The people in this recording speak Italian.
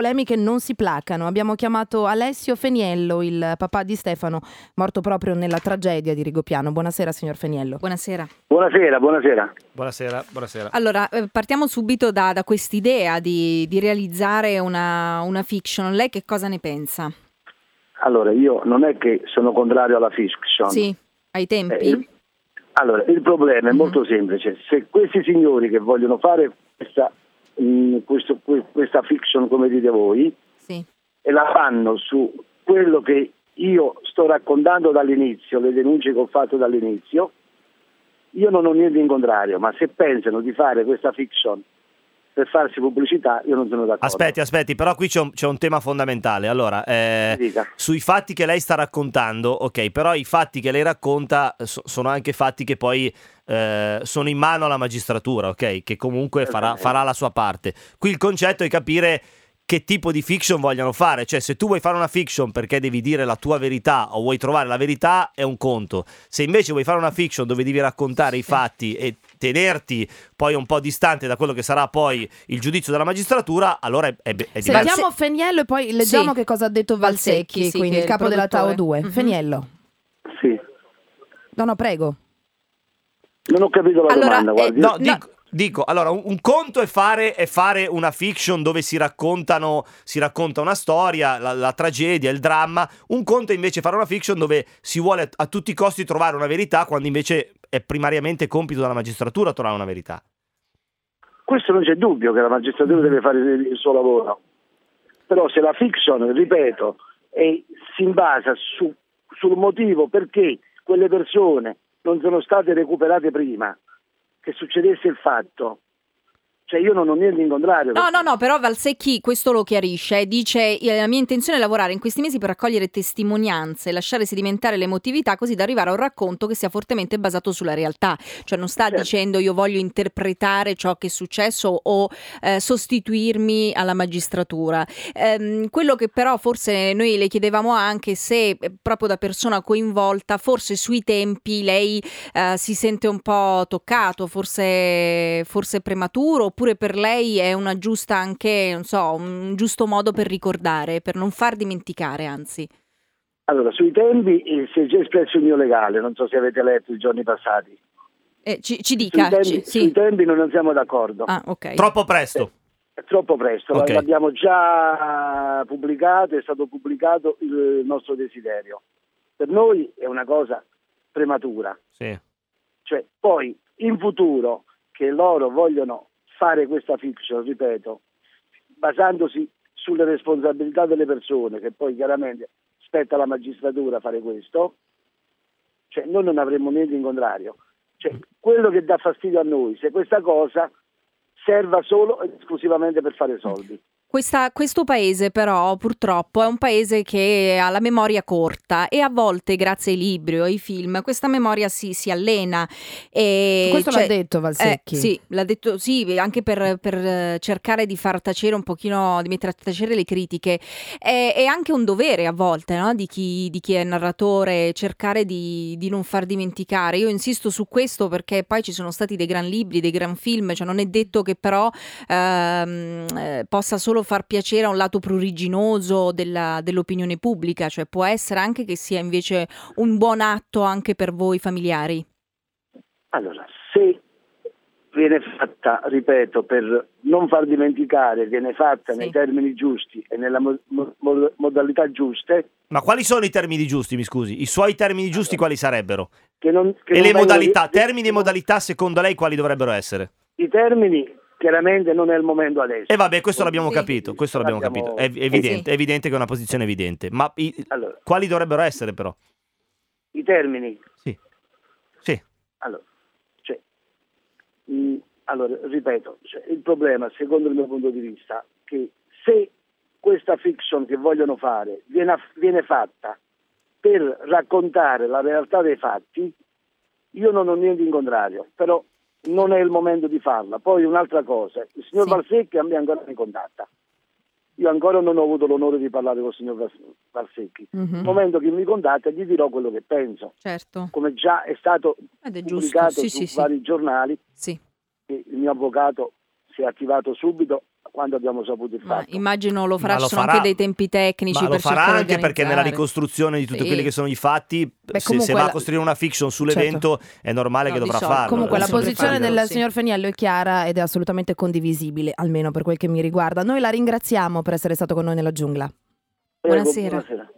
polemiche non si placano. Abbiamo chiamato Alessio Feniello, il papà di Stefano, morto proprio nella tragedia di Rigopiano. Buonasera, signor Feniello. Buonasera. Buonasera, buonasera. Buonasera, buonasera. Allora, eh, partiamo subito da, da quest'idea di, di realizzare una, una fiction. Lei che cosa ne pensa? Allora, io non è che sono contrario alla fiction. Sì, ai tempi? Eh, il- allora, il problema è Mhm. molto semplice. Se questi signori che vogliono fare questa, mh, questo- que- questa fiction, come dite voi, Sì. e la fanno su quello che io sto raccontando dall'inizio, le denunce che ho fatto dall'inizio, io non ho niente in contrario, ma se pensano di fare questa fiction per farsi pubblicità, io non sono d'accordo. Aspetti, aspetti, però qui c'è un, c'è un tema fondamentale. Allora, eh, sui fatti che lei sta raccontando, ok, però i fatti che lei racconta so- sono anche fatti che poi eh, sono in mano alla magistratura, ok? Che comunque farà, farà la sua parte. Qui il concetto è capire che tipo di fiction vogliono fare, cioè se tu vuoi fare una fiction perché devi dire la tua verità o vuoi trovare la verità è un conto, se invece vuoi fare una fiction dove devi raccontare i fatti e tenerti poi un po' distante da quello che sarà poi il giudizio della magistratura, allora è, è, è diverso. Sentiamo Feniello e poi leggiamo Sì. che cosa ha detto Valsecchi, Valsecchi, sì, quindi il è il capo della Tao produttore. 2. Mhm. Feniello. Sì. No, no, prego. Non ho capito la Allora, domanda, eh, No. dico, dico, allora, un, un conto è fare, è fare una fiction dove si si racconta una storia, la, la tragedia, il dramma. Un conto è invece fare una fiction dove si vuole a, a tutti i costi trovare una verità, quando invece è primariamente compito della magistratura trovare una verità. Questo non c'è dubbio che la magistratura deve fare il suo lavoro. Però se la fiction, ripeto, è- si basa su- sul motivo perché quelle persone non sono state recuperate prima che succedesse il fatto, cioè io non ho niente in contrario. No, no, no, però Valsecchi questo lo chiarisce. Dice: "Eh, La mia intenzione è lavorare in questi mesi per raccogliere testimonianze, lasciare sedimentare l'emotività, così da arrivare a un racconto che sia fortemente basato sulla realtà. Cioè, non sta Certo. dicendo io voglio interpretare ciò che è successo o eh, sostituirmi alla magistratura. Ehm, quello che però forse noi le chiedevamo anche se eh, proprio da persona coinvolta, forse sui tempi lei eh, si sente un po' toccato, forse, forse prematuro, oppure per lei è una giusta anche, non so, un giusto modo per ricordare, per non far dimenticare, anzi. Allora, sui tempi eh, si è già espresso il mio legale, non so se avete letto i giorni passati. Eh, ci, ci Sui dica. tempi, ci- sì. sui tempi non siamo d'accordo. Ah, ok. Troppo presto. È troppo presto, Ok. l'abbiamo già pubblicato, è stato pubblicato il nostro desiderio. Per noi è una cosa prematura, Sì. cioè poi in futuro che loro vogliono fare questa fiction, ripeto, basandosi sulle responsabilità delle persone, che poi chiaramente spetta alla magistratura fare questo, cioè noi non avremmo niente in contrario. Cioè, quello che dà fastidio a noi, se questa cosa serva solo ed esclusivamente per fare soldi. Questa- questo paese però purtroppo è un paese che ha la memoria corta e a volte grazie ai libri o ai film questa memoria si, si allena. E Questo cioè- l'ha detto Valsecchi. Eh, sì, l'ha detto sì, anche per, per, cercare di far tacere un pochino, di mettere a tacere le critiche. È, è anche un dovere a volte no? di, chi, di chi è narratore cercare di, di non far dimenticare. Io insisto su questo perché poi ci sono stati dei gran libri, dei gran film, cioè non è detto che però ehm, eh, possa solo far piacere a un lato pruriginoso della- dell'opinione pubblica, cioè può essere anche che sia invece un buon atto anche per voi familiari. Allora, se viene fatta, ripeto, per non far dimenticare, viene fatta Sì. nei termini giusti e nelle mo- mo- modalità giuste, Ma quali sono i termini giusti, mi scusi? I suoi termini giusti quali sarebbero? che non, che E non le vengono modalità, di- termini e modalità secondo lei quali dovrebbero essere? I termini chiaramente non è il momento adesso. E vabbè, questo l'abbiamo Sì. capito, questo l'abbiamo Abbiamo- capito. È è evidente, sì. è evidente che è una posizione evidente. Ma i- Allora, quali dovrebbero essere però? i termini, Sì. Sì. allora, cioè, mh, allora ripeto, cioè, il problema, secondo il mio punto di vista, che se questa fiction che vogliono fare viene, viene fatta per raccontare la realtà dei fatti, io non ho niente in contrario, però non è il momento di farla. Poi un'altra cosa, il signor Sì. Valsecchi a me ancora mi contatta. Io ancora non ho avuto l'onore di parlare con il signor Valsecchi. Mhm. Nel momento che mi contatta gli dirò quello che penso, Certo. come già è stato è pubblicato Sì, su sì, vari giornali Sì. il mio avvocato si è attivato subito quando abbiamo saputo il Ma fatto. immagino lo farà, Ma lo sono farà- anche dei tempi tecnici Ma lo per farà cercare di anche perché nella ricostruzione di tutti Sì. quelli che sono i fatti, Beh, se, se va a la- costruire una fiction sull'evento è normale No, che dovrà solito. farlo. Comunque la posizione farlo, del sì. signor Feniello è chiara ed è assolutamente condivisibile, almeno per quel che mi riguarda. Noi la ringraziamo per essere stato con noi nella giungla. Prego, Buonasera. buonasera.